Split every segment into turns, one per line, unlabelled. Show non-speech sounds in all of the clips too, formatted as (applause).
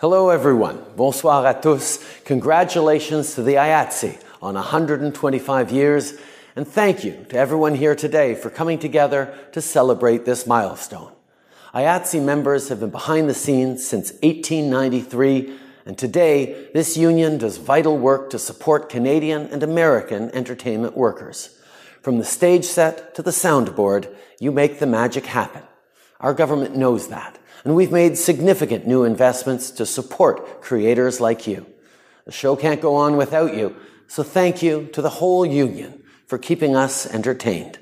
Hello, everyone. Bonsoir à tous. Congratulations to the IATSE on 125 years, and thank you to everyone here today for coming together to celebrate this milestone. IATSE members have been behind the scenes since 1893, and today this union does vital work to support Canadian and American entertainment workers. From the stage set to the soundboard, you make the magic happen. Our government knows that, and we've made significant new investments to support creators like you. The show can't go on without you, so thank you to the whole union for keeping us entertained.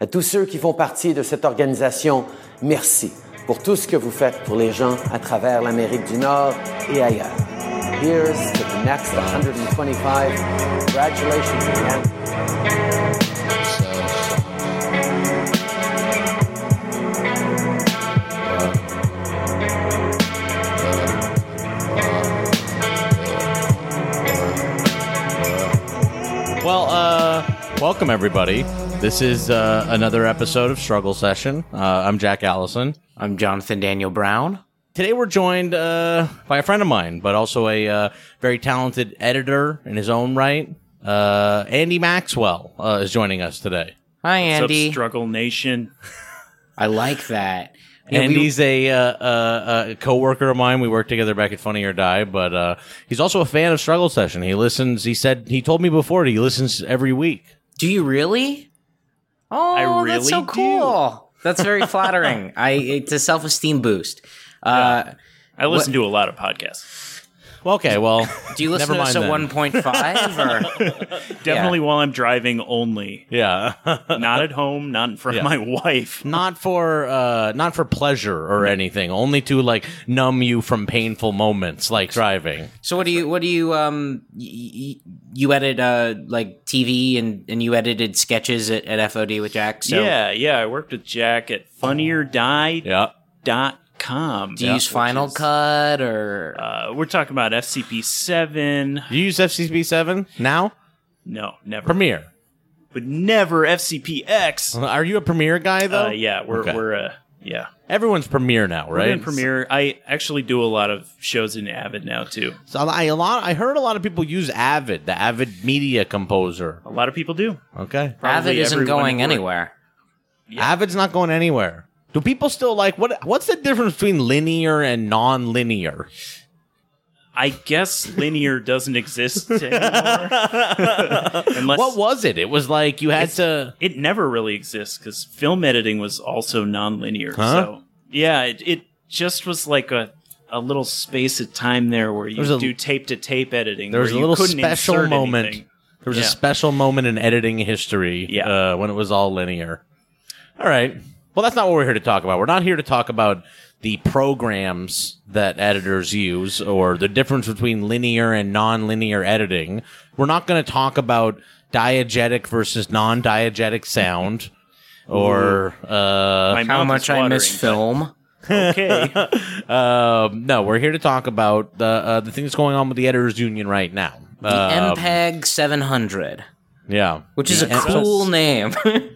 À tous ceux qui font partie de cette organisation, merci pour tout ce que vous faites pour les gens à travers l'Amérique du Nord et ailleurs. Here's to the next 125. Congratulations again.
Welcome everybody. This is uh, another episode of Struggle Session. Uh, I'm Jack Allison.
I'm Jonathan Daniel Brown.
Today we're joined uh, by a friend of mine, but also a uh, very talented editor in his own right. Uh, Andy Maxwell uh, is joining us today.
Hi,
What's up,
Andy.
Struggle Nation? (laughs)
I like that. (laughs) Yeah, we-
Andy's a, uh, uh, a coworker of mine. We worked together back at Funny or Die, but uh, he's also a fan of Struggle Session. He listens. He said he told me before that he listens every week.
Do you really? Oh,
I
that's so
really do.
cool. That's very (laughs) flattering. I it's a self esteem boost. Uh,
I listen to a lot of podcasts.
Well, okay, well,
do you listen
never
to us
mind
at
then.
one point five or? (laughs)
Definitely while I'm driving only.
Yeah, (laughs)
Not at home, not in front
Yeah.
of my wife.
not for uh, not for pleasure or anything. Only to like numb you from painful moments like driving.
So what do you what do you um y- y- you edit uh like TV and and you edited sketches at, at FOD with Jack? So
yeah, yeah. I worked with Jack at funnyordie.com.
Yeah,
do you use Final Cut or
Uh, we're talking about FCP7.
you use FCP seven now.
No, never.
Premiere.
But never FCPX.
Are you a Premiere guy though?
Uh, yeah, we're
Okay.
we're uh, yeah.
Everyone's Premiere now,
We're
right?
in Premiere. I actually do a lot of shows in Avid now too.
So I a lot. I heard a lot of people use Avid, the Avid Media Composer.
A lot of people do.
Okay,
Avid isn't going anywhere.
Avid's not going anywhere. Do people still like what? What's the difference between linear and non-linear?
I guess linear doesn't exist (laughs) anymore. Unless
What was it? It was like you had to.
it never really exists because film editing was also non-linear.
Huh?
So yeah, it, it just was like a a litlittle space of time there where you
a-
do tape to tape editing.
There was a little special moment.
anything.
There was a special moment in editing history
Yeah.
uh, when it was all linear. All right. Well, that's not what we're here to talk about. We're not here to talk about the programs that editors use or the difference between linear and non-linear editing. We're not going to talk about diegetic versus non-diegetic sound or uh,
How much I miss film.
Okay, (laughs)
um, no, we're here to talk about the uh, the thing that's going on with the editors union right now.
The
Um,
MPEG 700,
yeah,
which is a
The-
cool name. (laughs)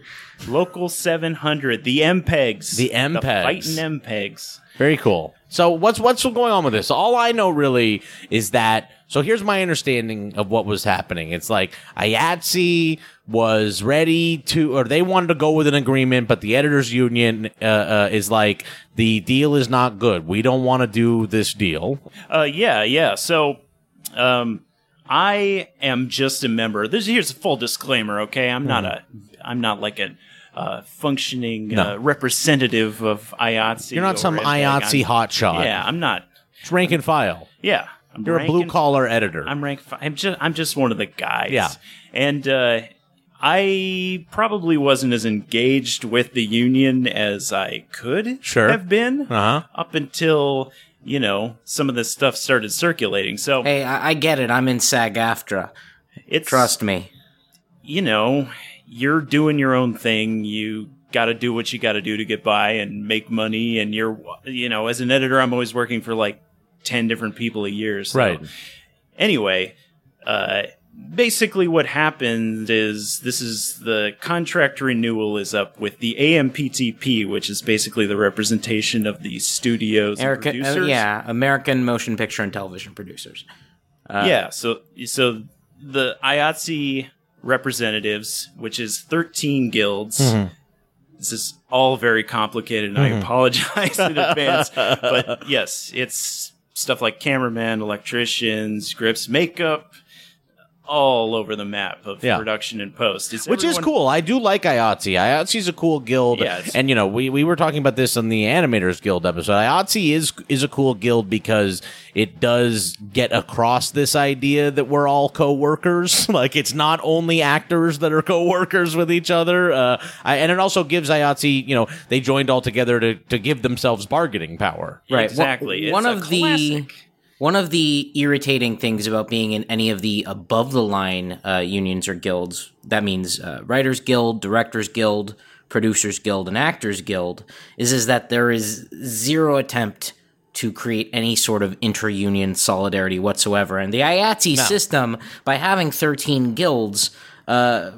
local seven hundred, the MPEGs,
The MPEGs.
fighting MPEGs.
Very cool. So what's what's going on with this? All I know really is that so here's my understanding of what was happening. It's like IATSE was ready to or they wanted to go with an agreement, but the editors union uh, uh, is like the deal is not good. We don't want to do this deal.
Uh, yeah, yeah. So, um, I am just a member. This here's a full disclaimer. Okay, I'm not a, I'm not like a. Uh, functioning.
No.
uh, representative of IATSE.
You're not some
anything.
IATSE
I'm-
hotshot.
Yeah, I'm not.
It's rank and file.
Yeah, I'm
You're a blue collar editor.
I'm rank. fi- I'm just. I'm just one of the guys.
Yeah.
and uh, I probably wasn't as engaged with the union as I could
Sure.
have been
Uh-huh.
up until you know some of this stuff started circulating. So
hey, I, I get it. I'm in SAG-AFTRA.
it's
Trust me.
you know you're doing your own thing. You got to do what you got to do to get by and make money. And you're you know as an editor, I'm always working for like ten different people a year. So
Right.
Anyway, uh, basically what happened is this is the contract renewal is up with the AMPTP, which is basically the representation of the studios and
American, uh, yeah, American motion picture and television producers.
yeah. So so the IATSE representatives, which is 13 guilds. Mm-hmm. This is all very complicated, and I mm-hmm. apologize in (laughs) advance. But yes, it's stuff like cameramen, electricians, grips, makeup, all over the map of
Yeah.
production and post. Is
Which is cool. I do like IATSE. IATSE's a cool guild.
Yeah,
and you know, we, we were talking about this on the Animators Guild episode. IATSE is is a cool guild because it does get across this idea that we're all co-workers. (laughs) like it's not only actors that are co-workers with each other. Uh, I, and it also gives IATSE, you know, they joined all together to, to give themselves bargaining power.
Right.
exactly.
One,
It's
one
a
of the
classic.
One of the irritating things about being in any of the above the line uh, unions or guilds that means uh, writers guild, directors guild, producers guild, and actors guild is is that there is zero attempt to create any sort of inter-union solidarity whatsoever. And the IATSE system, by having 13 guilds, uh,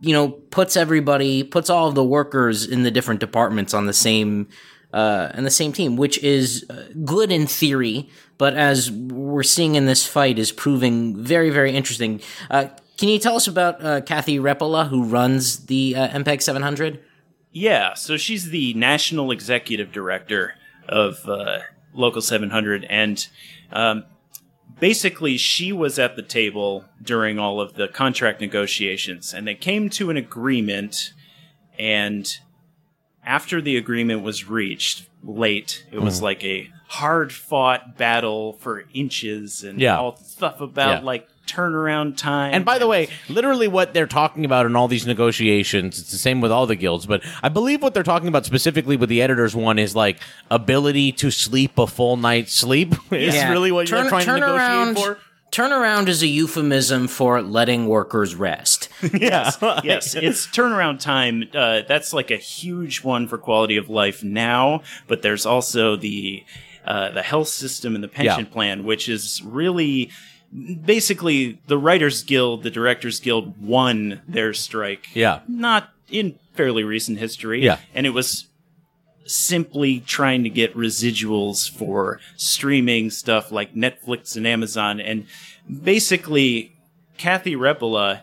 you know, puts everybody, puts all of the workers in the different departments on the same, uh, and the same team, which is uh, good in theory, but as we're seeing in this fight, is proving very, very interesting. Uh, can you tell us about uh, Cathy Repola, who runs the uh, MPEG 700?
Yeah, so she's the national executive director of uh, Local 700, and um, basically she was at the table during all of the contract negotiations, and they came to an agreement. And after the agreement was reached, late, it was mm-hmm. like a hard fought battle for inches and
Yeah.
all stuff about
Yeah.
like turnaround time.
And by the way, literally what they're talking about in all these negotiations, it's the same with all the guilds, but I believe what they're talking about specifically with the editors one is like ability to sleep a full night's sleep (laughs) is
Yeah.
really what
Turn-
you're trying to negotiate
turnaround-
for.
Turnaround is a euphemism for letting workers rest. (laughs)
yes, yes, (laughs) it's turnaround time. Uh, that's like a huge one for quality of life now, but there's also the uh, the health system and the pension
Yeah.
plan, which is really basically the Writers Guild, the Directors Guild won their strike.
Yeah.
not in fairly recent history.
Yeah.
and it was simply trying to get residuals for streaming stuff like Netflix and Amazon. And basically, Cathy Repola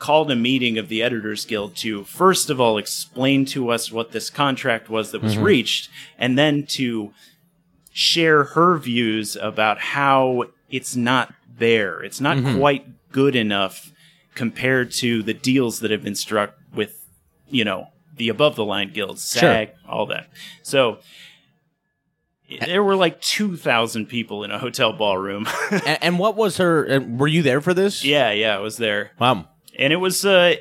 called a meeting of the Editors Guild to, first of all, explain to us what this contract was that was mm-hmm. reached, and then to share her views about how it's not there. It's not mm-hmm. quite good enough compared to the deals that have been struck with, you know, the above the line guilds, SAG, all that. So there were like 2,000 people in a hotel ballroom. (laughs)
and, and what was her? Were you there for this?
yeah, yeah, I was there.
Wow.
And it was, uh,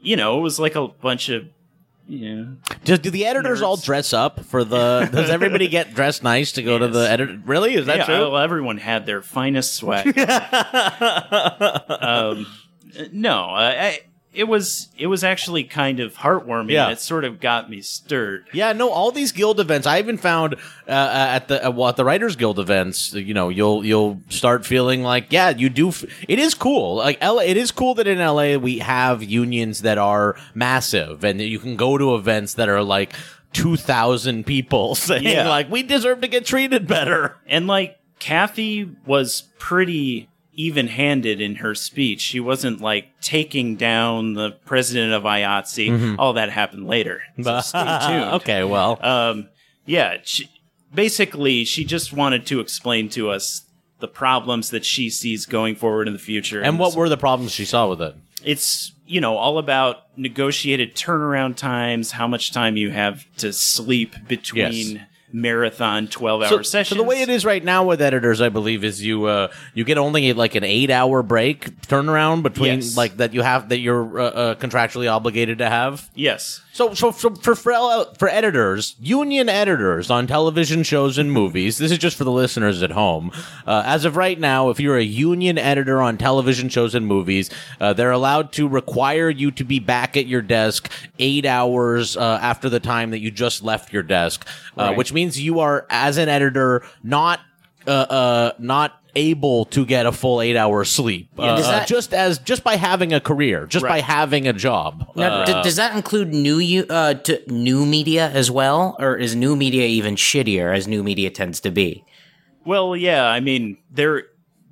you know, it was like a bunch of,
yeah. do the editors all dress up for the? Does everybody get (laughs) dressed nice to go to the
Yes.
edit? Really? Is that
yeah,
true?
well, everyone had their finest swag. (laughs) um, no, I, it was it was actually kind of heartwarming.
Yeah.
It sort of got me stirred.
Yeah, no, all these guild events. I even found uh, at the uh, well, at the Writers Guild events, you know, you'll you'll start feeling like, yeah, you do. F- it is cool. Like LA, it is cool that in LA we have unions that are massive, and that you can go to events that are like two thousand people (laughs) saying
Yeah.
like we deserve to get treated better.
And like Cathy was pretty even handed in her speech. She wasn't like taking down the president of IATSE. All that happened later. (laughs) So stay tuned.
okay, well,
Um, yeah, she, basically, she just wanted to explain to us the problems that she sees going forward in the future.
and what were the problems she saw with it?
it's you know all about negotiated turnaround times, how much time you have to sleep between
Yes.
Marathon twelve hour
So,
sessions.
so the way it is right now with editors, I believe, is you uh, you get only like an eight hour break turnaround between
Yes.
like that you have that you're uh, uh, contractually obligated to have.
yes,
So, so for for for, for editors, union editors on television shows and movies. This is just for the listeners at home. Uh, as of right now, if you're a union editor on television shows and movies, uh, they're allowed to require you to be back at your desk eight hours uh, after the time that you just left your desk, uh, which means you are, as an editor, not uh, uh, not able to get a full eight hours sleep uh,
does
uh,
that-
just as just by having a career, just by having a job.
Now,
Uh,
d- does that include new u- uh, to new media as well, or is new media even shittier as new media tends to be?
Well, yeah, I mean there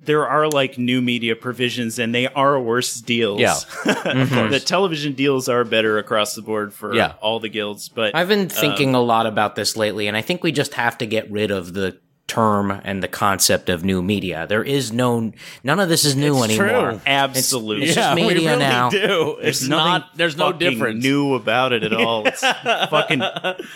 there are like new media provisions and they are worse deals.
Yeah, (laughs)
the television deals are better across the board for
Yeah.
all the guilds, but
I've been thinking
Um,
a lot about this lately, and I think we just have to get rid of the term and the concept of new media. There is no none of this is new
It's
anymore.
true.
absolutely.
It's just
we
media
really
now.
do. It's
There's nothing
not. There's no
fucking
difference.
new about it at all. It's (laughs) fucking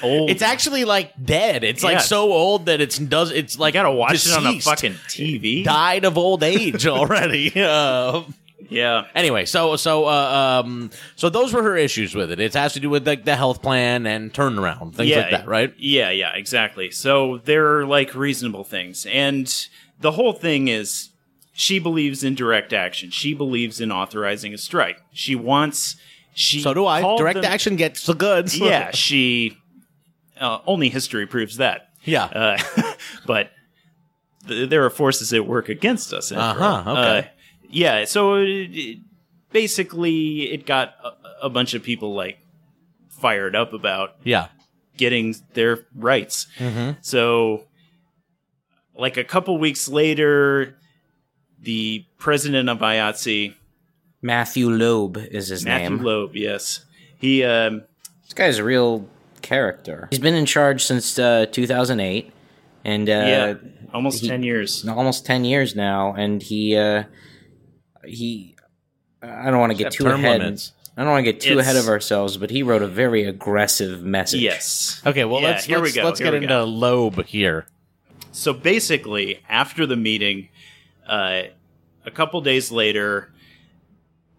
old.
It's actually like dead. It's like so old that it's does. It's like
you gotta watch it on a fucking TV.
died of old age already. (laughs) uh,
yeah.
anyway, so so uh, um so those were her issues with it. It has to do with like the health plan and turnaround things like that, right?
Yeah, yeah, exactly. So they're like reasonable things. And the whole thing is she believes in direct action. She believes in authorizing a strike. She wants she
So do I. Direct
them-
action gets the goods.
Yeah, she uh, only history proves that.
yeah.
Uh, (laughs) but th- there are forces at work against us.
Uh-huh, okay.
Uh, yeah, so it, it- basically, it got a, a bunch of people like fired up about
yeah.
getting their rights.
Mm-hmm.
So, like a couple weeks later, the president of IATSE,
Matthew Loeb is his
Matthew
name.
Matthew Loeb, yes, he um,
This guy's a real character. He's been in charge since uh, 2008, and uh,
yeah, almost
he-
ten years.
almost 10 years now. And he uh, he, I don't want to get too
term
ahead.
limits.
I don't want to get too
It's-
ahead of ourselves, but he wrote a very aggressive message.
Yes.
Okay, well
Yeah,
let's
here
let's,
we go.
let's
here
get
we
into
go.
Loeb here.
So basically, after the meeting, uh, a couple days later,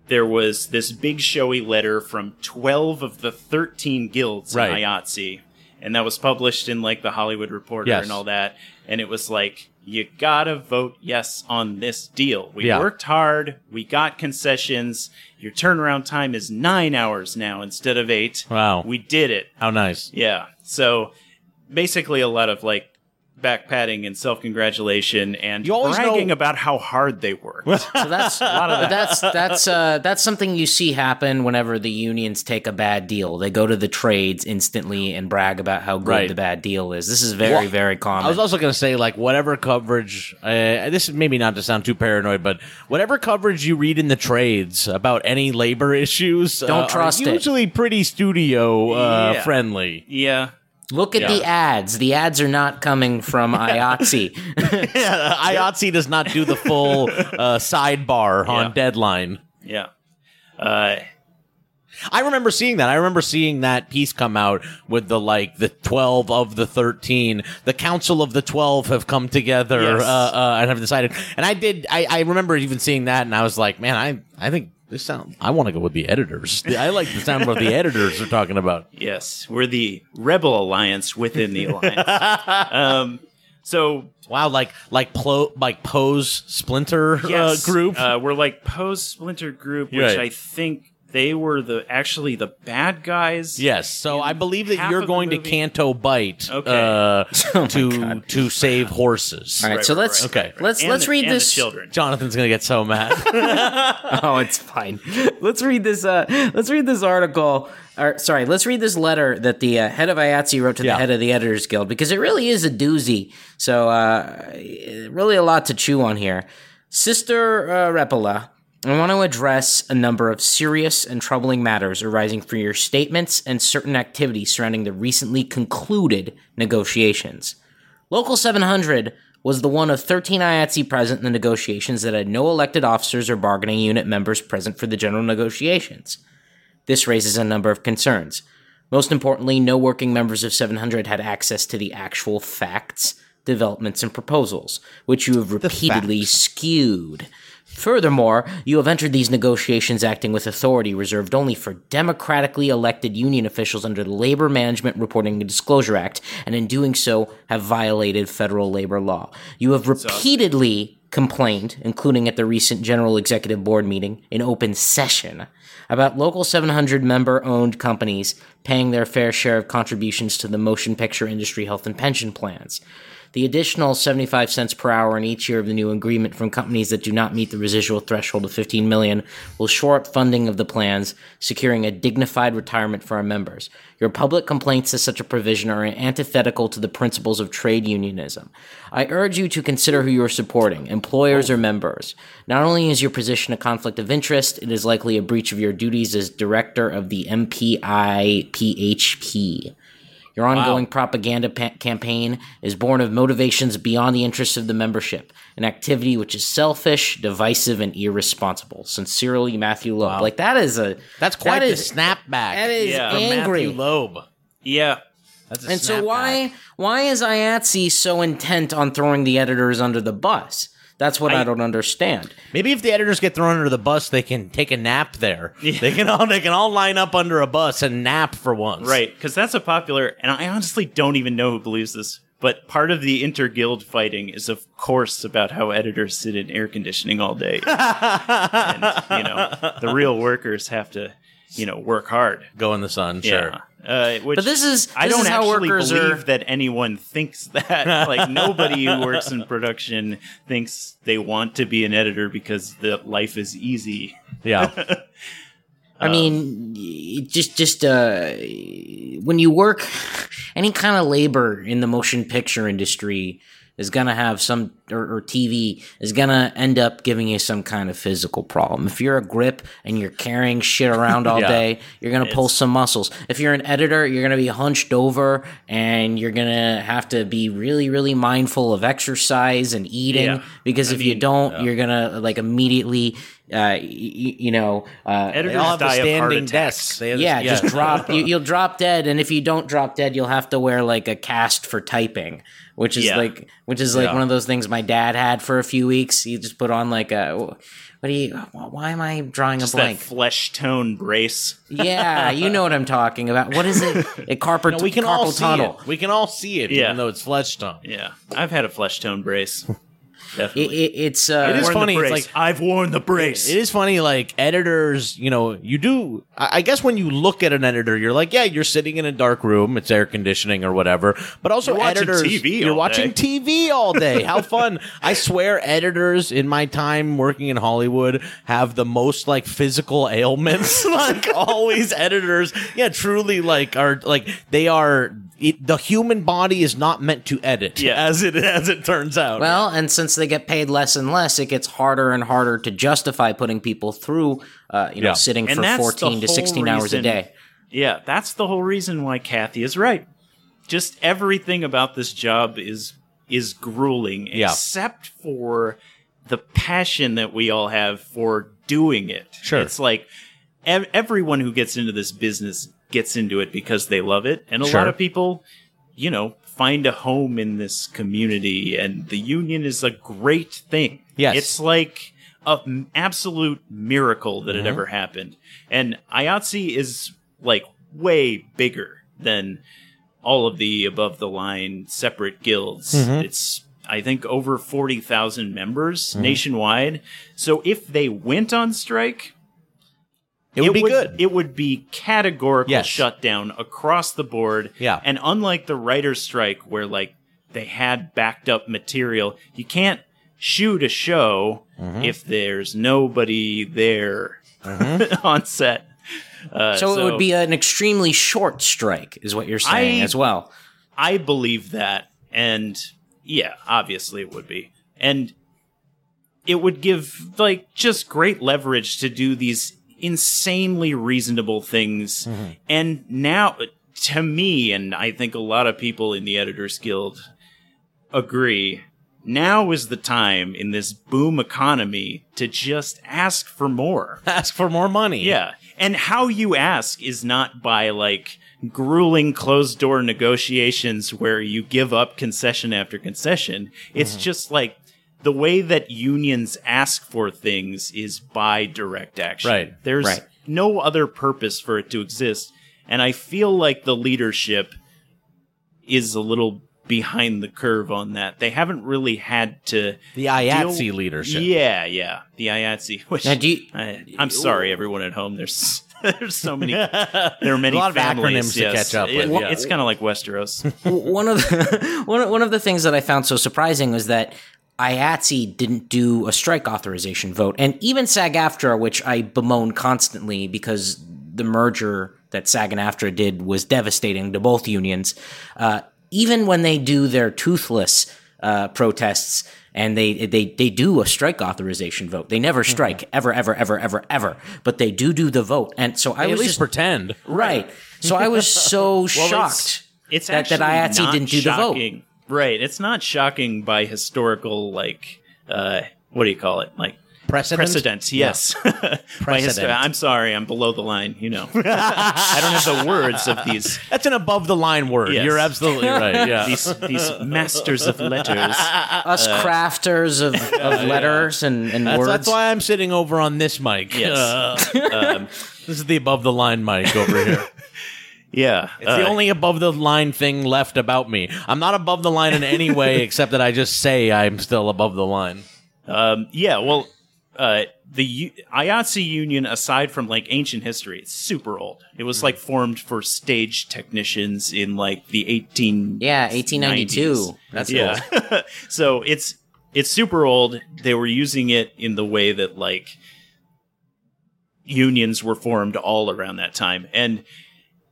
there was this big showy letter from 12 of the 13 guilds
Right.
in IATSE. And that was published in like the Hollywood Reporter
Yes.
and all that. And it was like, you gotta vote yes on this deal. We
Yeah.
worked hard. We got concessions. Your turnaround time is nine hours now instead of eight.
Wow.
We did it.
How nice.
Yeah. So basically, a lot of like back patting and self congratulation and
You always
bragging
know-
about how hard they worked. (laughs)
So that's but that's that's uh, that's something you see happen whenever the unions take a bad deal. They go to the trades instantly and brag about how good
Right.
the bad deal is. This is very
Well,
very common.
I was also going to say, like, whatever coverage, uh, this is maybe not to sound too paranoid, but whatever coverage you read in the trades about any labor issues,
Don't
uh,
trust
are
it.
usually pretty studio uh,
Yeah.
friendly.
yeah.
Look at
Yeah.
the ads. The ads are not coming from (laughs) IATSE. (laughs) (laughs)
Yeah, IATSE does not do the full uh, sidebar on
Yeah.
deadline.
Yeah. Uh,
I remember seeing that. I remember seeing that piece come out with the like the twelve of the thirteen. The council of the twelve have come together
Yes.
uh, uh, and have decided. And I did. I, I remember even seeing that, and I was like, man, I I think this sound. I want to go with the editors. I like the sound of what the (laughs) editors are talking about.
yes. We're the rebel alliance within the alliance. (laughs) um, so,
Wow, like like plo, like Poe's Splinter
yes.
uh, group.
Uh, we're like Poe's Splinter Group, which
Right.
I think they were the actually the bad guys.
Yes, so I believe that
half
you're
of the
going to
movie-
Canto Bight
Okay.
uh, (laughs)
Oh
to to save horses.
All right,
Right,
so
right,
let's
right,
Okay.
right, right.
let's
And
let's
the-
read
and the
this.
children. (laughs)
Jonathan's gonna get so mad. (laughs)
oh, it's fine. Let's read this. Uh, let's read this article. Or sorry, let's read this letter that the uh, head of IATSE wrote to
Yeah.
the head of the Editors Guild because it really is a doozy. So, uh, really, a lot to chew on here. Sister uh, Repola, I want to address a number of serious and troubling matters arising from your statements and certain activities surrounding the recently concluded negotiations. Local 700 was the one of 13 IATSE present in the negotiations that had no elected officers or bargaining unit members present for the general negotiations. This raises a number of concerns. Most importantly, no working members of 700 had access to the actual facts, developments, and proposals, which you have repeatedly skewed. Furthermore, you have entered these negotiations acting with authority reserved only for democratically elected union officials under the Labor Management Reporting and Disclosure Act, and in doing so have violated federal labor law. You have repeatedly complained, including at the recent General Executive Board meeting in open session, about local 700 member owned companies paying their fair share of contributions to the motion picture industry health and pension plans. The additional 75 cents per hour in each year of the new agreement from companies that do not meet the residual threshold of 15 million will shore up funding of the plans, securing a dignified retirement for our members. Your public complaints to such a provision are antithetical to the principles of trade unionism. I urge you to consider who you are supporting, employers or members. Not only is your position a conflict of interest, it is likely a breach of your duties as director of the MPIPHP. Your ongoing propaganda pa- campaign is born of motivations beyond the interests of the membership, an activity which is selfish, divisive, and irresponsible. Sincerely, Matthew Loeb. Like that is a
That's quite
that
the
is-
snapback.
That is
Yeah.
angry.
Matthew Loeb.
Yeah.
That's a
And so
snapback.
why why is IATSE so intent on throwing the editors under the bus? That's what I,
I-
don't understand.
Maybe if the editors get thrown under the bus, they can take a nap there. (laughs) They can all they can all line up under a bus and nap for once.
Right, because that's a popular, and I honestly don't even know who believes this, but part of the inter-guild fighting is, of course, about how editors sit in air conditioning all day. (laughs) and, you know, the real workers have to, you know, work hard.
Go in the sun. Sure.
Yeah. Uh, which
But this is-
I don't
is how
actually
workers
believe
are-
that anyone thinks (laughs) that. like nobody who works in (laughs) production thinks they want to be an editor because the life is easy.
Yeah. (laughs)
I mean, just just uh, when you work any kind of labor in the motion picture industry is gonna have some or, or TV is gonna end up giving you some kind of physical problem. If you're a grip and you're carrying shit around all (laughs)
Yeah.
day, you're gonna pull some muscles. If you're an editor, you're gonna be hunched over and you're gonna have to be really really mindful of exercise and eating
Yeah.
because
I
if you don't, you're gonna like immediately. Uh, y- y- you know, uh,
Editors
all have
of
standing
attacks.
desks. They have the-
yeah, just drop. (laughs) You, you'll drop dead, and if you don't drop dead, you'll have to wear like a cast for typing, which is
Yeah.
like, which is like
Yeah.
one of those things my dad had for a few weeks. He just put on like a. What do you? Why am I drawing
Just
a blank?
flesh tone brace.
yeah, you know what I'm talking about. What is it? (laughs) A carpal,
No, we can all see
tunnel.
it. We can all see it,
Yeah.
even though it's flesh tone.
Yeah, I've had a flesh tone brace.
It,
Definitely.
it, it's uh,
It is funny, it's like-
I've worn the brace.
It is funny, like editors, you know, you do. I I guess when you look at an editor, you're like, yeah, you're sitting in a dark room, it's air conditioning or whatever. But also,
You're watching
editors,
TV
you're
all
watching
day.
TV all day. How (laughs) fun! I swear, editors in my time working in Hollywood have the most like physical ailments. (laughs) like always, editors, yeah, truly, like are like they are. It, the human body is not meant to edit,
Yeah.
as it as it turns out.
Well, and since they get paid less and less, it gets harder and harder to justify putting people through, uh, you know,
Yeah.
sitting
And
for 14 to
whole
16 hours a day.
Yeah, that's the whole reason why Cathy is right. Just everything about this job is is grueling,
Yeah.
except for the passion that we all have for doing it.
Sure.
it's like ev- everyone who gets into this business gets into it because they love it, and a
Sure.
lot of people, you know, find a home in this community, and the union is a great thing.
Yes.
it's like a m- absolute miracle that it mm-hmm. ever happened. And IATSE is like way bigger than all of the above the line separate guilds. Mm-hmm. It's I think over 40,000 members mm-hmm. nationwide. So if they went on strike,
it would be good.
It would be categorical
Yes.
shutdown across the board.
Yeah.
And unlike the writer's strike where like they had backed up material, you can't shoot a show
Mm-hmm.
if there's nobody there
Mm-hmm. (laughs)
on set. Uh,
So, it would be an extremely short strike, is what you're saying
I-
as well.
I believe that, and yeah, obviously it would be, and it would give like just great leverage to do these insanely reasonable things. Mm-hmm. And now, to me, and I think a lot of people in the Editors Guild agree. Now is the time in this boom economy to just ask for more. (laughs)
Ask for more money.
Yeah. And how you ask is not by like grueling closed door negotiations where you give up concession after concession. It's mm-hmm. just like the way that unions ask for things is by direct action.
Right.
There's
Right.
no other purpose for it to exist. And I feel like the leadership is a little behind the curve on that. They haven't really had to
The IATSE
deal-
leadership.
Yeah, yeah. The IATSE, which
Now, do you-
I, I'm sorry, everyone at home. There's (laughs) There's so many. There are many (laughs)
A lot of
families,
acronyms to catch up
It-
with, yeah.
It's kind of like Westeros. (laughs)
one of the, one, one of the things that I found so surprising was that IATSE didn't do a strike authorization vote, and even SAG-AFTRA, which I bemoan constantly because the merger that SAG and AFTRA did was devastating to both unions. Uh, even when they do their toothless uh, protests and they, they they do a strike authorization vote, they never strike ever ever ever ever ever, but they do do the vote, and so I
At least
just
pretend.
right. So I was so (laughs) shocked.
It's
that, that IATSE didn't do the vote.
Shocking. Right. It's not shocking by historical, like, uh, what do you call it? Like,
Precedent?
Precedent, yes. (laughs) By histo- I'm sorry, I'm below the line, you know. (laughs) I don't have the words of these
That's an above the line word.
Yes.
You're absolutely right. Yeah. (laughs)
these these masters of letters.
us crafters of, of letters and, and
That's,
words.
that's why I'm sitting over on this mic.
Yes.
Uh,
Um,
this is the above the line mic over here.
Yeah.
It's the only above the line thing left about me. I'm not above the line in any way (laughs) except that I just say I'm still above the line.
Um, yeah, well, uh, the U- IATSE union, aside from like ancient history, it's super old. It was like formed for stage technicians in like the 18
yeah, 1892. That's
yeah.
old. (laughs)
so it's it's super old. They were using it in the way that like unions were formed all around that time, and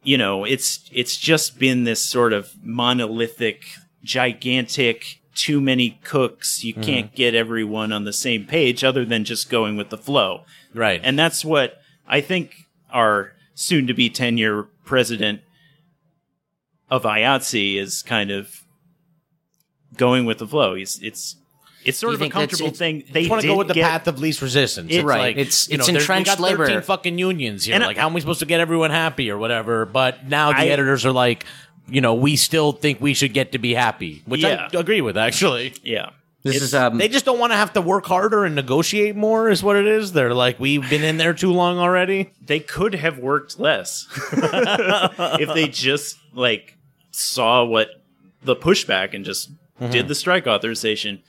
you know, it's it's just been this sort of monolithic, gigantic. Too many cooks. You mm-hmm. can't get everyone on the same page, other than just going with the flow.
Right.
And that's what I think our soon to be 10 year president of IATSE is kind of going with the flow. He's, it's, it's sort
you
of a comfortable
it's-
thing. They
just want to go with the
get-
path of least resistance.
It-
it's
Right.
like
It's-
you
it's
know, there's-
entrenched
we got 13
labor.
fucking unions here.
And I-
like, how am we supposed to get everyone happy or whatever? But now the
I-
editors are like, you know, we still think we should get to be happy, which
Yeah.
I agree with actually.
Yeah.
This
It's-
is um.
They just don't want to have to work harder and negotiate more, is what it is. They're like, we've been in there too long already.
They could have worked less (laughs) if they just like saw what the pushback and just
Mm-hmm.
did the strike authorization.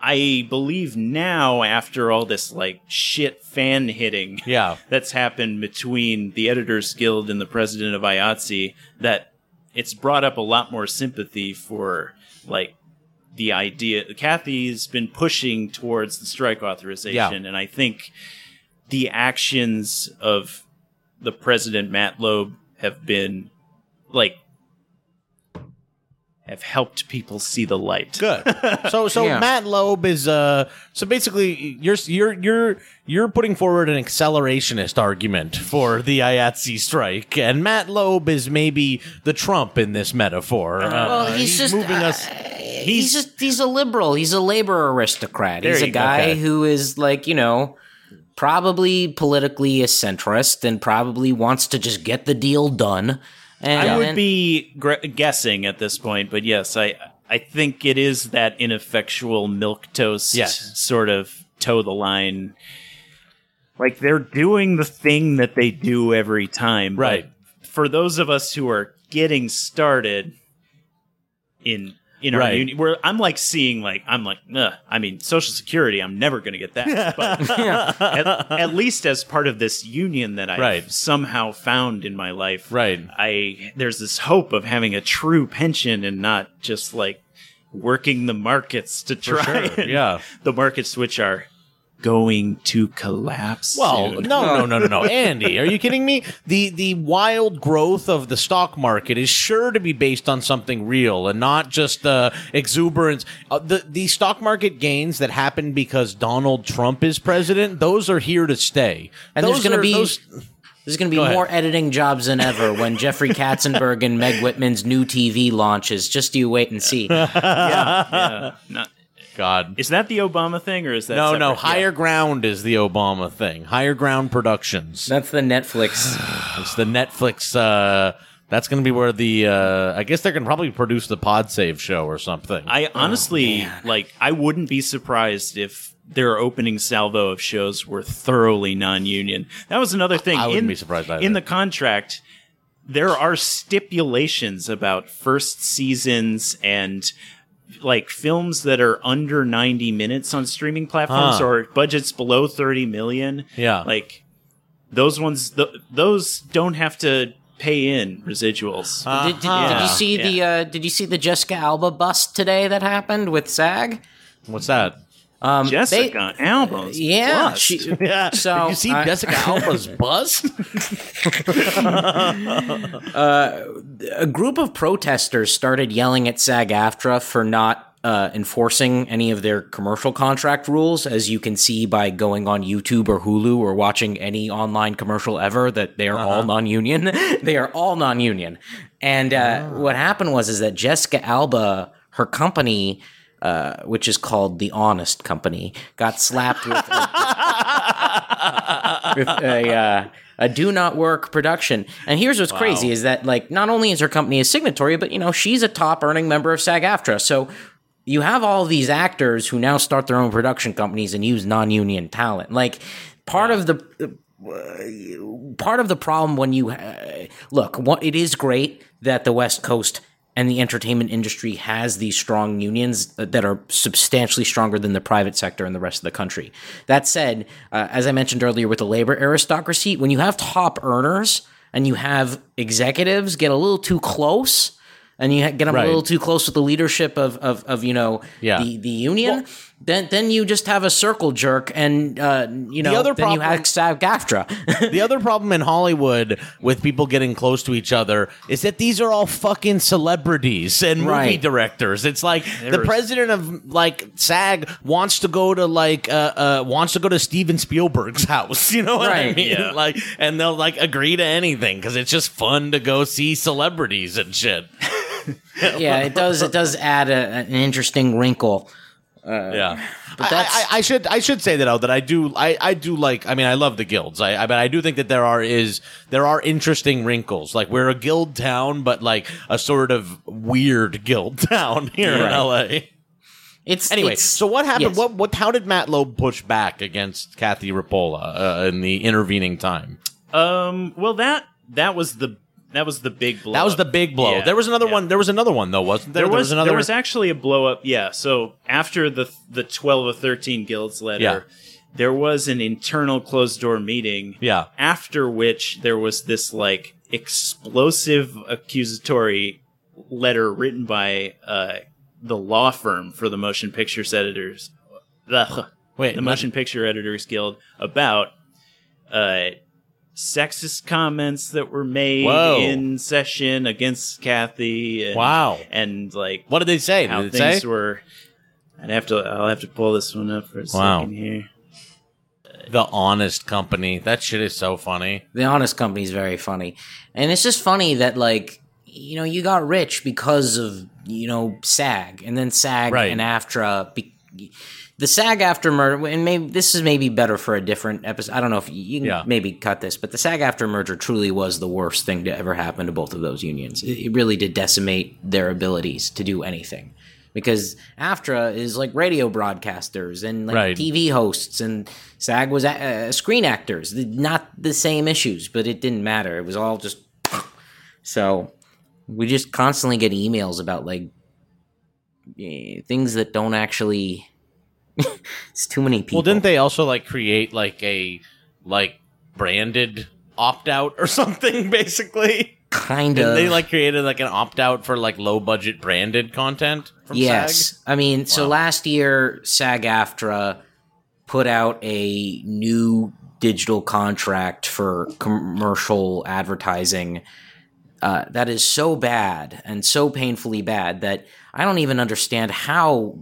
I believe now, after all this like shit fan hitting,
Yeah. (laughs)
that's happened between the Editors Guild and the president of IATSE that it's brought up a lot more sympathy for like the idea. Cathy's been pushing towards the strike authorization,
Yeah.
and I think the actions of the president Matt Loeb have been like have helped people see the light.
Good. (laughs) So so
Yeah.
Matt Loeb is uh so basically you're you're you're you're putting forward an accelerationist argument for the IATSE strike, and Matt Loeb is maybe the Trump in this metaphor. Uh,
well, he's, just
moving
uh,
us.
He's just he's a liberal. He's a labor aristocrat.
There
he's a
you go.
guy
Okay.
who is like you know probably politically a centrist and probably wants to just get the deal done. And,
I would
and-
be gr- guessing at this point, but yes, I I think it is that ineffectual milk toast
Yes.
sort of toe the line. Like they're doing the thing that they do every time, but
Right.
For those of us who are getting started in in our
Right.
union, where I'm like seeing like I'm like, Ugh, I mean, Social Security, I'm never going to get that, (laughs) but at, at least as part of this union that I
Right.
somehow found in my life,
Right.
I there's this hope of having a true pension and not just like working the markets to try
sure, yeah. (laughs)
the markets which are going to collapse.
Well,
soon.
no, no, no, no, no, (laughs) Andy, are you kidding me? The the wild growth of the stock market is sure to be based on something real and not just the exuberance. Uh, the the stock market gains that happen because Donald Trump is president, those are here to stay.
And
those
there's going to be
those-
there's going to be
Go
more editing jobs than ever when Jeffrey Katzenberg and Meg Whitman's new TV launches. Just you wait and see. (laughs)
yeah, (laughs) not,
God.
is that the Obama thing or is that
No, no,
separate? Yeah.
Higher Ground is the Obama thing. Higher Ground Productions.
That's the Netflix. (sighs)
It's the Netflix. Uh, that's going to be where the. Uh, I guess they're going to probably produce the Pod Save show or something.
I honestly like. I wouldn't be surprised if their opening salvo of shows were thoroughly non-union. That was another thing.
I wouldn't
in,
be surprised either.
In the contract, there are stipulations about first seasons and like films that are under 90 minutes on streaming platforms
Huh.
or budgets below 30 million.
Yeah.
Like those ones, th- those don't have to pay in residuals.
Did, did, did
Uh-huh.
you see the uh, Did you see the Jessica Alba bust today that happened with SAG?
What's that?
Um, they-
Jessica Alba's
yeah,
bust.
she, (laughs)
Yeah. (laughs)
So,
Did you see
I-
Jessica (laughs) Alba's bust?
a group of protesters started yelling at SAG-AFTRA for not uh, enforcing any of their commercial contract rules, as you can see by going on YouTube or Hulu or watching any online commercial ever. That they are all non-union. they are all non-union. And uh, what happened was is that Jessica Alba, her company. Uh, which is called the Honest Company, got slapped with a, (laughs) with a, uh, a do not work production. And here's what's crazy is that like not only is her company a signatory, but you know she's a top earning member of SAG-AFTRA. So you have all these actors who now start their own production companies and use non-union talent. Like part of the part of the problem when you uh, look, what, it is great that the West Coast and the entertainment industry has these strong unions that are substantially stronger than the private sector in the rest of the country. That said, uh, as I mentioned earlier with the labor aristocracy, when you have top earners and you have executives get a little too close and you get them
Right.
a little too close with the leadership of, of, of you know,
Yeah.
the, the union, then then you just have a circle jerk and, uh, you know, The
other
then you
problem-
have SAG-AFTRA. (laughs)
the other problem in Hollywood with people getting close to each other is that these are all fucking celebrities and movie
Right.
directors. It's like the president of like SAG wants to go to like uh, uh wants to go to Steven Spielberg's house. (laughs) You know what I
Right.
mean?
Yeah.
Like, and they'll like agree to anything because it's just fun to go see celebrities and shit. (laughs)
yeah, it does. It does add a, an interesting wrinkle.
Yeah,
but
I-
that's-
I, I, I should I should say that though that I do I, I do like I mean I love the guilds I, I but I do think that there are is there are interesting wrinkles like we're a guild town but like a sort of weird guild (laughs) town here in L.A.
It's
Anyway,
it's-
so what happened?
yes.
What what? How did Matt Loeb push back against Cathy Repola uh, in the intervening time?
Um. Well, that that was the that was the big blow.
That was the big blow.
Yeah,
there was another
yeah.
one. There was another one though, wasn't there?
There was,
another.
there was actually a blow up. Yeah. So after the the twelve or thirteen guilds letter,
Yeah.
there was an internal closed door meeting.
Yeah.
After which there was this like explosive accusatory letter written by uh, the law firm for the motion pictures editors. Ugh.
Wait,
the Motion Picture Editors Guild about uh, sexist comments that were made
Whoa.
in session against Cathy. And,
Wow.
And like
What did they say?
how
Did it
things
say?
were. I'd have to. I'll have to pull this one up for a
Wow.
second here.
The Honest Company. That shit is so funny.
The Honest Company is very funny, and it's just funny that like you know you got rich because of you know SAG, and then SAG
Right.
and AFTRA. Be- the SAG-AFTRA merger, and maybe this is maybe better for a different episode. I don't know if you, you can
Yeah.
maybe cut this, but the SAG-AFTRA merger truly was the worst thing to ever happen to both of those unions. It, it really did decimate their abilities to do anything. Because AFTRA is like radio broadcasters and like
Right.
TV hosts, and SAG was uh, screen actors. Not the same issues, but it didn't matter. It was all just (clears throat) so. We just constantly get emails about like eh, things that don't actually. (laughs) it's too many people.
Well, didn't they also like create like a like branded opt out or (laughs) something? Basically,
kind of?
they like created like an opt out for like low budget branded content from
yes.
SAG?
I mean, so last year, SAG AFTRA put out a new digital contract for commercial advertising uh, that is so bad and so painfully bad that I don't even understand how.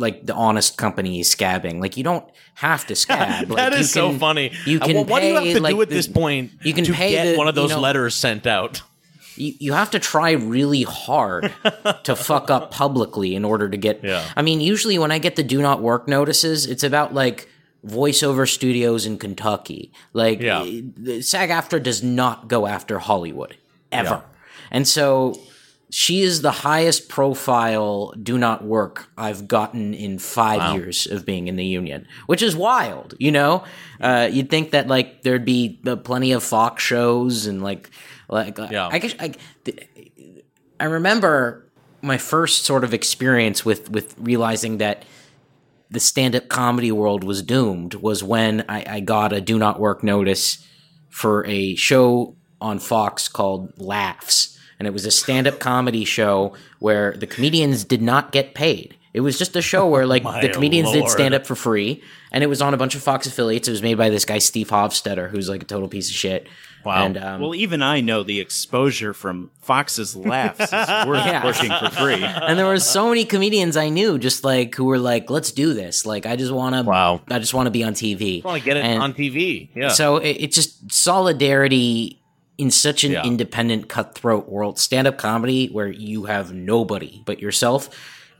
Like the honest company is scabbing. Like you don't have to scab. (laughs)
that
like,
is
you
so funny.
You
Uh,
can
well, what do you have to
like,
do at
the-
this point?
you can
to
pay
get
the-
one of
you
those
know-
letters sent out.
you, you have to try really hard (laughs) to fuck up publicly in order to get
Yeah.
i mean usually when i get the do not work notices it's about like voiceover studios in kentucky like
Yeah.
sag aftra does not go after hollywood ever and so she is the highest profile do not work I've gotten in five years of being in the union, which is wild. You know, uh, you'd think that like there'd be uh, plenty of Fox shows and like like
Yeah.
I guess I, I remember my first sort of experience with with realizing that the stand up comedy world was doomed was when I, I got a do not work notice for a show on Fox called Laughs. And it was a stand up comedy show where the comedians did not get paid. It was just a show where like (laughs)
My
the comedians did stand up for free, and it was on a bunch of Fox affiliates. It was made by this guy Steve Hofstetter, who's like a total piece of shit.
Wow.
And um,
Well, even I know the exposure from Fox's laughs is (laughs) worth
Yeah.
pushing for free. (laughs)
and there were so many comedians I knew just like who were like, "Let's do this." Like, I just want to.
Wow.
I just want to be on TV.
I want to get it
And
on TV. Yeah.
So it, it's just solidarity in such an
Yeah.
independent, cutthroat world. Stand up comedy where you have nobody but yourself.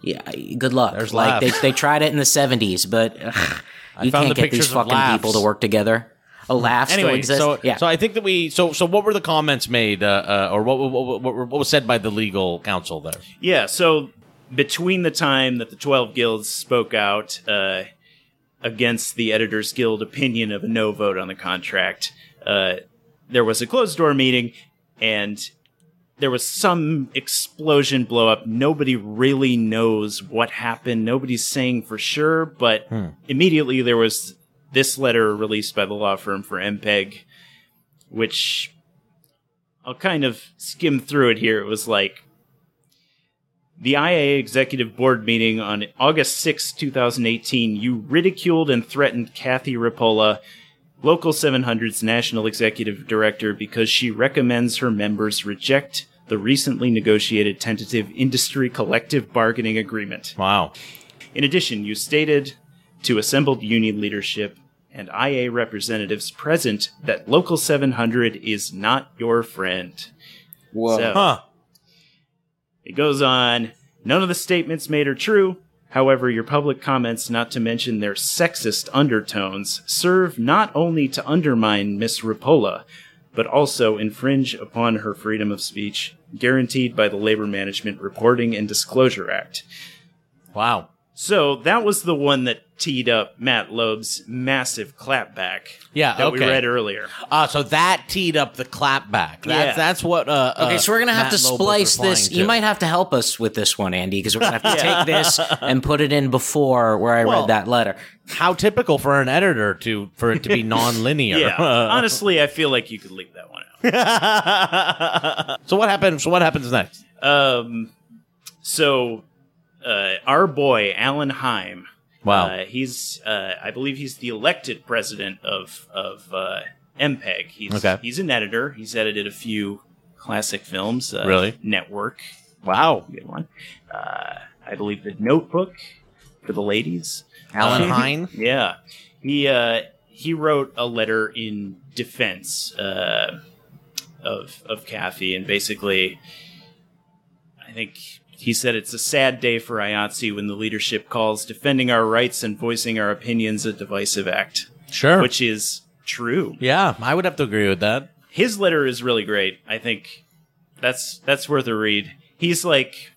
Yeah, good luck.
There's
like they,
laughs.
they tried it in the '70s, but ugh, you can't
the
get these fucking
laughs.
people to work together. A laugh still
anyway,
exists.
so
yeah.
so I think that we so so what were the comments made uh, uh, or what, what what what what was said by the legal counsel there?
Yeah, so between the time that the 12 guilds spoke out uh, against the Editors Guild opinion of a no vote on the contract, uh, there was a closed door meeting and there was some explosion blow up. Nobody really knows what happened. Nobody's saying for sure, but hmm. immediately there was this letter released by the law firm for MPEG, which I'll kind of skim through it here. It was like, the IA Executive Board meeting on August 6, 2018, you ridiculed and threatened Cathy Repola, Local 700's National Executive Director, because she recommends her members reject the recently negotiated tentative industry collective bargaining agreement.
Wow.
In addition, you stated to assembled union leadership and IA representatives present that Local 700 is not your friend.
Whoa.
So-
Huh.
it goes on. None of the statements made are true. However, your public comments, not to mention their sexist undertones, serve not only to undermine Miss Repola, but also infringe upon her freedom of speech, guaranteed by the Labor Management Reporting and Disclosure Act.
Wow.
So that was the one that teed up Matt Loeb's massive clapback
Yeah,
that we
okay.
read earlier.
Ah, so that teed up the clapback. That's
Yeah.
that's what. Uh,
Okay,
uh,
so we're gonna have
Matt
to
Loeb was
splice this.
replying
You
to.
might have to help us with this one, Andy, because we're gonna have to (laughs) take this and put it in before where I
Well-
read that letter.
How typical for an editor to for it to be (laughs) non-linear.
Yeah, (laughs) honestly, I feel like you could leave that one out.
so what happens? So what happens next?
Um, so uh, our boy Alan Heim.
Wow.
Uh, he's, uh, I believe, he's the elected president of of uh, MPEG. He's
Okay.
he's an editor. He's edited a few classic films. Uh,
Really?
Network,
wow.
good one. Uh, I believe the Notebook for the ladies.
Alan
Uh,
Heim. (laughs)
Yeah, he uh, he wrote a letter in defense uh, of of Cathy, and basically, I think he said it's a sad day for IATSE when the leadership calls defending our rights and voicing our opinions a divisive act,
Sure.
which is true.
yeah, I would have to agree with that.
His letter is really great. I think that's that's worth a read. He's like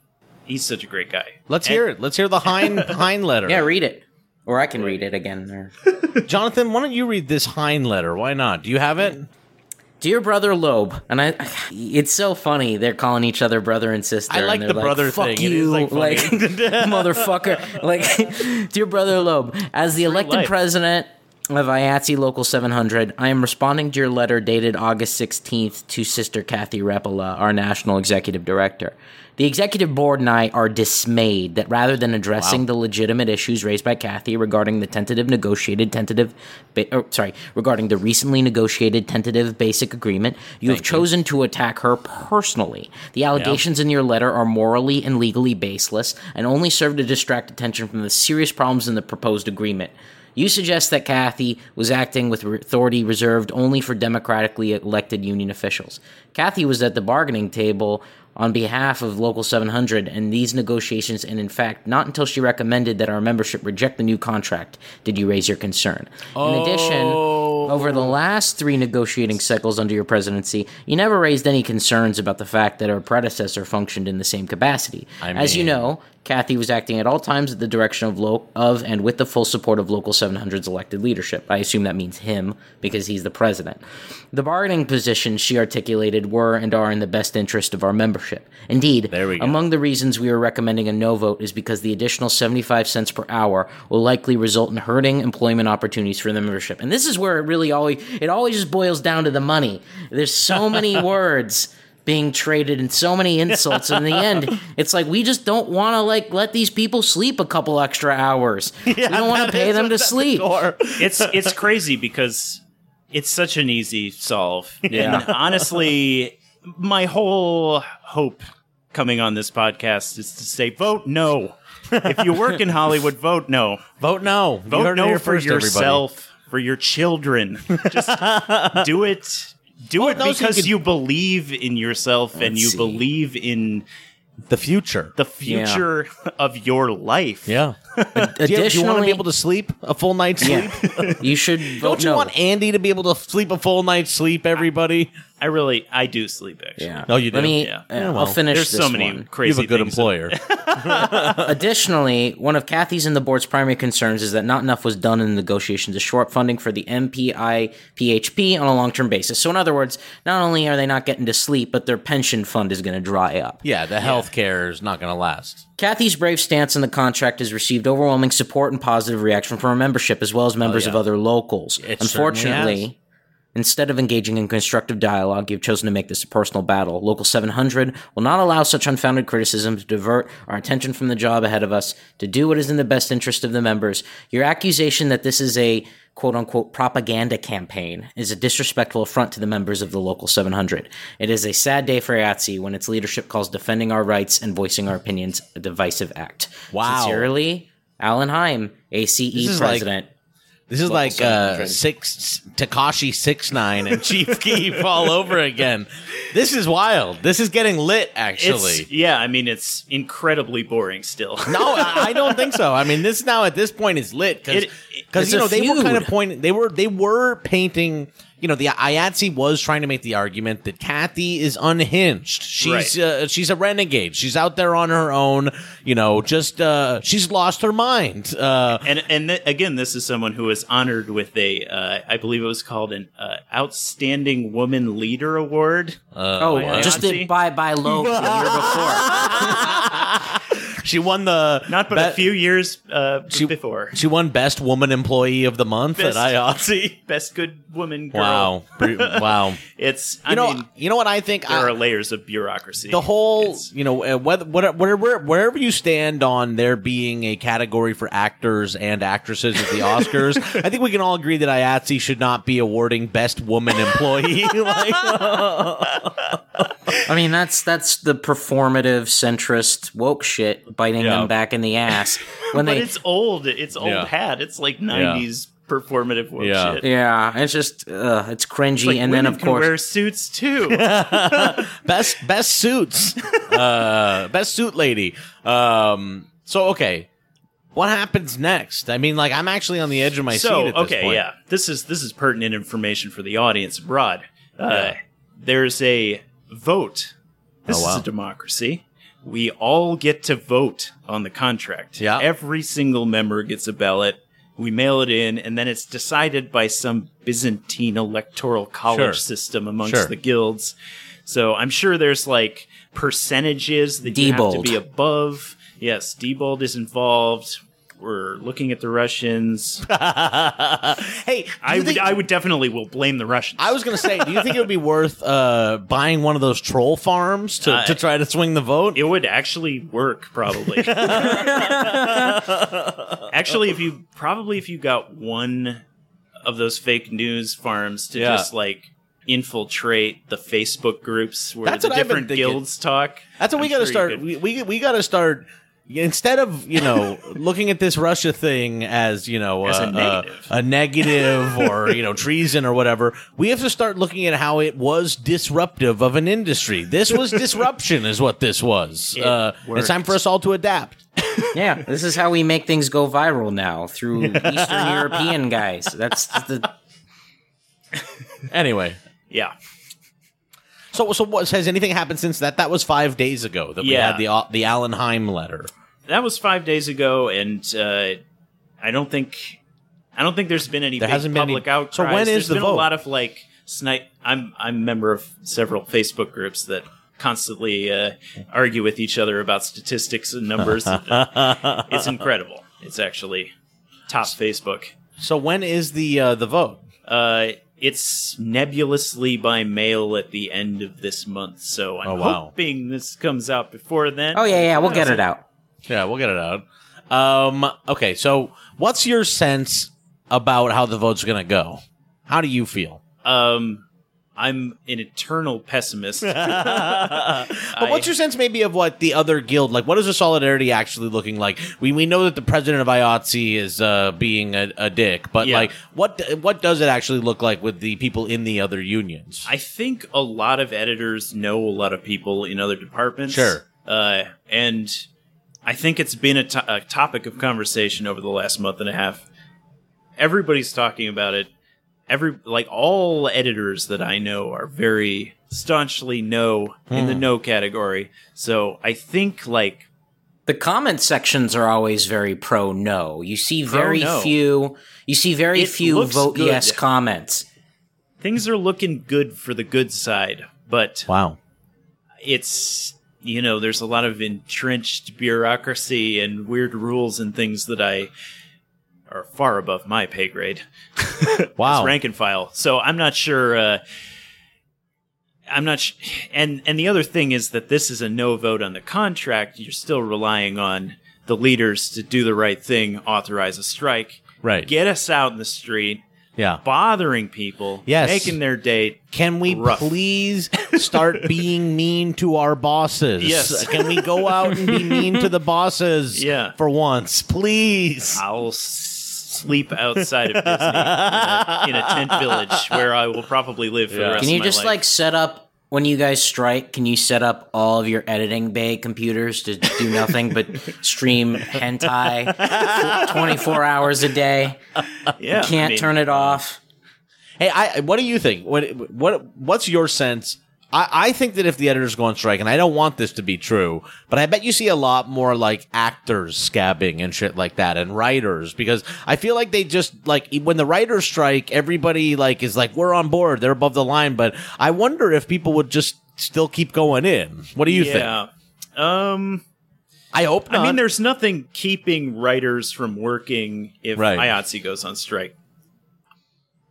he's such a great guy.
Let's
And-
hear it. Let's hear the Heim (laughs) Heim letter.
Yeah, read it, or I can read it again. Or (laughs)
Jonathan, why don't you read this Heim letter? Why not? Do you have it?
Dear brother Loeb, and I, it's so funny. They're calling each other brother and sister.
I like the brother
Fuck
thing.
You,
like, funny. (laughs)
motherfucker. Like, (laughs) dear brother Loeb, as the elected
life.
president of IATSE Local 700, I am responding to your letter dated August 16th to Sister Cathy Repola, our national executive director. The executive board and I are dismayed that rather than addressing the legitimate issues raised by Cathy regarding the tentative negotiated tentative, ba- or, sorry, regarding the recently negotiated tentative basic agreement, you have chosen to attack her personally. The allegations in your letter are morally and legally baseless and only serve to distract attention from the serious problems in the proposed agreement. You suggest that Cathy was acting with authority reserved only for democratically elected union officials. Cathy was at the bargaining table on behalf of Local 700 and these negotiations, and in fact, not until she recommended that our membership reject the new contract did you raise your concern. In addition, oh. over the last three negotiating cycles under your presidency, you never raised any concerns about the fact that our predecessor functioned in the same capacity.
I
As you know, Cathy was acting at all times at the direction of lo- of and with the full support of Local 700's elected leadership. I assume that means him because he's the president. The bargaining positions she articulated were and are in the best interest of our membership. Indeed,
we go.
among the reasons we are recommending a no vote is because the additional 75 cents per hour will likely result in hurting employment opportunities for the membership. And this is where it really always it always just boils down to the money. There's so (laughs) many words being traded and so many insults in the end (laughs) it's like we just don't want to like let these people sleep a couple extra hours (laughs) we don't want to pay them to sleep
it's it's crazy because it's such an easy solve.
Yeah.
And honestly, my whole hope coming on this podcast is to say vote no. if you work in Hollywood, vote no. (laughs)
Vote no. You
Vote no for
first, everybody.
yourself, for your children. Just (laughs) do it. Do
Vote
it
no so you
because
can-
you believe in yourself and you
see.
believe in
The future.
the future of your life.
yeah. (laughs) Do you, do you want to be able to sleep a full night's sleep?
yeah, you should vote
Don't you
no.
want Andy to be able to sleep a full night's sleep? Everybody.
I really, I do sleep actually.
yeah.
Oh, you do?
Let me.
Yeah.
uh,
Yeah,
I'll finish
There's
this
so many
one.
You
crazy
have a good
things.
employer. (laughs)
Additionally, one of Cathy's and the board's primary concerns is that not enough was done in the negotiations to shore up funding for the MPI PHP on a long term basis. So, in other words, not only are they not getting to sleep, but their pension fund is going to dry up.
yeah, the health care is not going to last.
Cathy's brave stance on the contract has received overwhelming support and positive reaction from her membership, as well as members
yeah.
of other locals.
It certainly
Unfortunately,
has.
Instead of engaging in constructive dialogue, you've chosen to make this a personal battle. Local 700 will not allow such unfounded criticism to divert our attention from the job ahead of us to do what is in the best interest of the members. Your accusation that this is a quote unquote propaganda campaign is a disrespectful affront to the members of the local 700. It is a sad day for IATSE when its leadership calls defending our rights and voicing our opinions a divisive act.
Wow.
Sincerely, Alan Heim, ACE
is like-
president.
This is like uh, six Tekashi six nine and Chief (laughs) Keef all over again. This is wild. This is getting lit. Actually,
It's, yeah, I mean, it's incredibly boring still.
no, I, I don't think (laughs) so. I mean, this now at this point is lit because
It-
it's
you know
a
they were kind of pointing. They were they were painting. You know, the IATSE was trying to make the argument that Cathy is unhinged. She's
Right.
uh, she's a renegade. She's out there on her own. You know, just uh, she's lost her mind. Uh,
and and th- again, this is someone who was honored with a, uh, I believe it was called an uh, Outstanding Woman Leader Award.
Oh,
what?
just
Beyonce?
did buy buy low the year (laughs) before.
She won the
Not but a
be-
few years uh, before.
She won Best Woman Employee of the Month
Best-
at IATSE. (laughs)
Best good woman girl.
Wow, (laughs) wow.
It's, I
You know,
mean,
you know what I think.
there
I-
are layers of bureaucracy.
the whole,
It's-
you know, uh, whether, whatever, wherever, wherever you stand on there being a category for actors and actresses at the (laughs) Oscars, I think we can all agree that IATSE should not be awarding Best Woman Employee. like,
I mean, that's that's the performative centrist woke shit biting
Yeah.
them back in the ass (laughs) when
but
they.
it's old. It's old
Yeah.
hat. It's like 90s performative woke
Yeah.
shit.
yeah, it's just uh, it's cringy,
Like,
and then of
can
course,
wear suits too. (laughs) (laughs)
best, best suits, uh, best suit lady. Um, so okay, what happens next? I mean, like, I'm actually on the edge of my
so
seat at this
okay,
point.
yeah, this is this is pertinent information for the audience abroad. Uh,
Yeah.
There's a vote. This
Oh, wow.
is a democracy. We all get to vote on the contract.
Yeah.
Every single member gets a ballot. We mail it in, and then it's decided by some Byzantine electoral college
Sure.
system amongst
Sure.
the guilds. So I'm sure there's like percentages that you have to be above. Yes, Diebold is involved. We're looking at the Russians. (laughs)
hey,
I would,
think-
I would definitely will blame the Russians.
I was going to say, do you think it would be worth uh, buying one of those troll farms to,
Uh,
to try to swing the vote?
it would actually work probably. (laughs) actually, if you probably if you got one of those fake news farms to
Yeah.
just like infiltrate the Facebook groups where
That's
the
what I've been
different
thinking.
guilds talk.
That's what we
I'm
got to
sure you
start.
could-
We, we, we got to start. Instead of you know (laughs) looking at this Russia thing as you know
As a
uh,
negative.
uh, a negative or you know treason or whatever, we have to start looking at how it was disruptive of an industry. This was (laughs) disruption, is what this was.
It
Uh, it's time for us all to adapt. (laughs)
yeah, this is how we make things go viral now through Eastern European guys. That's the
Anyway,
yeah.
So so what has anything happened since that? That was five days ago that we had the the Alan Heim letter.
that was five days ago, and uh, I don't think I don't think there's been any
There hasn't been any-
public outcries.
So when is
There's
the
been
vote?
a lot of like snipe. I'm I'm a member of several Facebook groups that constantly uh, argue with each other about statistics and numbers. Uh, (laughs) it's incredible. It's actually top Facebook.
So when is the uh, the vote?
Uh, it's nebulously by mail at the end of this month, so I'm
Oh, wow.
hoping this comes out before then.
Oh yeah, yeah, we'll get it out.
Yeah, we'll get it out. Um, okay, so what's your sense about how the vote's going to go? How do you feel?
Um, I'm an eternal pessimist. (laughs) (laughs)
But what's your sense maybe of what the other guild like? What is the solidarity actually looking like? We we know that the president of IATSE is uh, being a, a dick, but
Yeah.
like what what does it actually look like with the people in the other unions?
I think a lot of editors know a lot of people in other departments.
Sure.
Uh, and I think it's been a to- a topic of conversation over the last month and a half. Everybody's talking about it. Every like all editors that I know are very staunchly no in
Hmm.
the no category. So I think like
The comment sections are always very pro no. You see very
no.
few. You see very
It
few vote
good.
yes comments.
things are looking good for the good side, but
wow.
it's you know there's a lot of entrenched bureaucracy and weird rules and things that I are far above my pay grade (laughs)
Wow.
as rank and file. So I'm not sure. Uh, I'm not. Sh- and and the other thing is that this is a no vote on the contract. You're still relying on the leaders to do the right thing, authorize a strike,
Right.
get us out in the street,
yeah.
bothering people,
Yes.
making their date.
Can we
Rough.
please (laughs) start being mean to our bosses?
Yes.
Can we go out and be mean to the bosses (laughs)
Yeah.
for once, please?
I'll sleep outside of Disney in a, in a tent village where I will probably live for the rest
Can you just
life.
like set up when you guys strike? Can you set up all of your editing bay computers to do nothing but stream hentai twenty four hours a day?
yeah, I
Can't
mean,
turn it uh, off.
Hey, I, what do you think? What what what's your sense? I, I think that if the editors go on strike, and I don't want this to be true, but I bet you see a lot more like actors scabbing and shit like that, and writers because I feel like they just like when the writers strike, everybody like is like we're on board, they're above the line. But I wonder if people would just still keep going in. What do you think?
Yeah. Um,
I hope not.
I mean, there's nothing keeping writers from working if
Right.
IATSE goes on strike.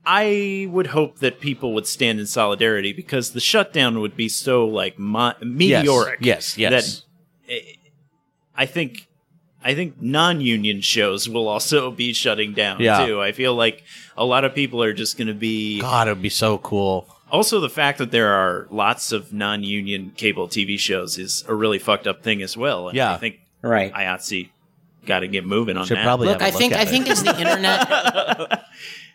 I would hope that people would stand in solidarity because the shutdown would be so like mo-
yes,
meteoric.
Yes, yes.
Eh, I think I think non-union shows will also (laughs) be shutting down
Yeah.
too. I feel like a lot of people are just going to be
God, it would be so cool.
also the fact that there are lots of non-union cable TV shows is a really fucked up thing as well. And
Yeah.
I think
Right.
IATSE got to get moving on
Should
that.
probably
Look,
have a
I think
at
I
it.
think it's the (laughs) internet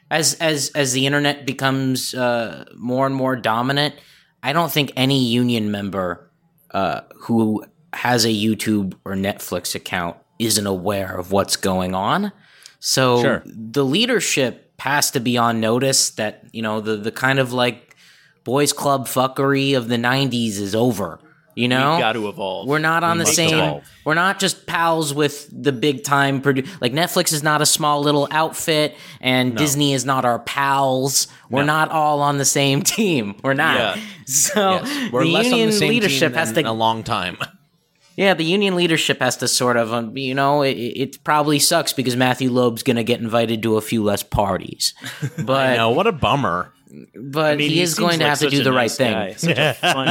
as as as the internet becomes uh, more and more dominant, I don't think any union member uh, who has a YouTube or Netflix account isn't aware of what's going on. So
Sure.
the leadership has to be on notice that you know the the kind of like boys club fuckery of the '90s is over. You know,
We've got to evolve.
we're not on the same.
evolve.
We're not just pals with the big time. Produ- like Netflix is not a small little outfit, and Disney is not our pals. We're not all on the same (laughs) team. We're not.
Yeah.
So
Yes. We're
the
less
union
on the same
leadership
team
has to.
a long time. (laughs)
yeah, the union leadership has to sort of. Um, you know, it, it probably sucks because Matthew Loeb's going to get invited to a few less parties, (laughs) but
No, what a bummer.
But
I mean,
he is going to
like
have to do
a
the right
nice
thing.
guy, such a fun-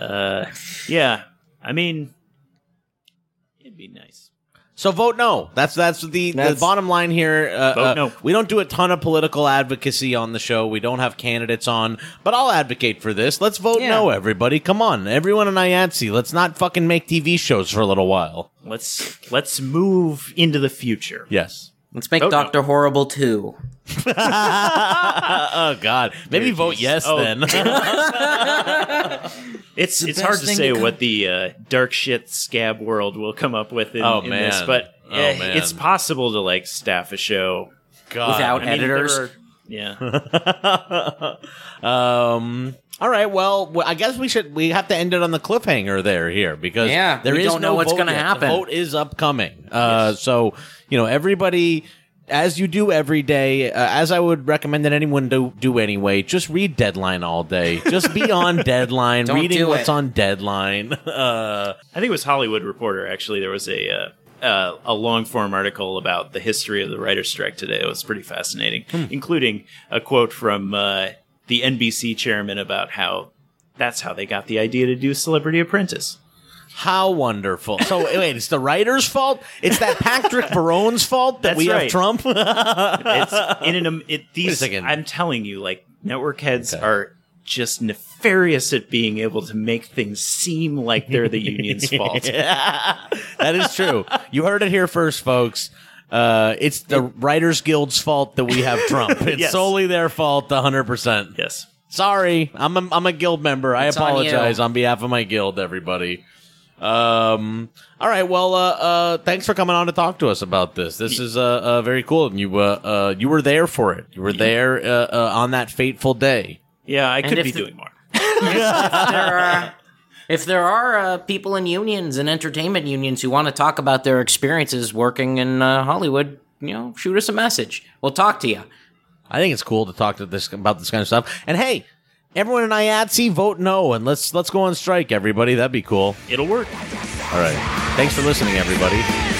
uh, (laughs) yeah, I mean, it'd be nice.
So vote no. That's that's the the bottom line here. Uh,
Vote
uh,
no.
We don't do a ton of political advocacy on the show. We don't have candidates on, but I'll advocate for this. Let's vote
Yeah.
no, everybody. Come on, everyone in IATSE. Let's not fucking make TV shows for a little while.
Let's let's move into the future.
Yes.
Let's make
Vote no.
Doctor Horrible too. (laughs)
oh God. Maybe
Dear
vote
Jesus.
yes
Oh.
then. (laughs)
It's it's hard to say
to
what the uh, dark shit scab world will come up with in,
Oh,
in this,
man.
but
Oh, man.
it's possible to like staff a show.
God.
Without
I mean,
editors.
There are- Yeah. (laughs)
um. All right. Well, I guess we should. We have to end it on the cliffhanger there here because
Yeah,
there
we
is
don't know
no
what's gonna happen.
The vote is upcoming. Uh. So you know, everybody. As you do every day, uh, as I would recommend that anyone do do anyway, just read Deadline all day. Just be (laughs) on Deadline,
Don't
reading
do
what's
it.
on Deadline. (laughs) Uh,
I think it was Hollywood Reporter. Actually, there was a uh, uh, a long form article about the history of the writer's strike today. It was pretty fascinating, including a quote from uh, the NBC chairman about how that's how they got the idea to do Celebrity Apprentice.
How wonderful! So (laughs) wait, it's the writer's fault. It's that Patrick (laughs) Barone's fault that
That's
we have
right.
Trump.
It's in an it, these.
second.
I'm telling you, like network heads
Okay.
are just nefarious at being able to make things seem like they're the (laughs) union's fault. (laughs)
that is true. You heard it here first, folks. Uh, it's the Writers Guild's fault that we have Trump. (laughs) It's
Yes.
solely their fault, 100%.
Yes.
Sorry, I'm a, I'm a guild member. I
It's on
apologize
you.
on, behalf of my guild, everybody. Um, all right. Well, uh, uh, thanks for coming on to talk to us about this. This is uh, uh very cool. And you uh, uh you were there for it. You were there uh, uh, on that fateful day.
Yeah, I could be
the-
doing more.
There are, if there are uh, people in unions and entertainment unions who want to talk about their experiences working in uh, Hollywood, you know, shoot us a message. We'll talk to you.
I think it's cool to talk to this about this kind of stuff. And hey, everyone in IATSE, vote no, and let's let's go on strike, everybody. That'd be cool.
It'll work.
All right. Thanks for listening, everybody.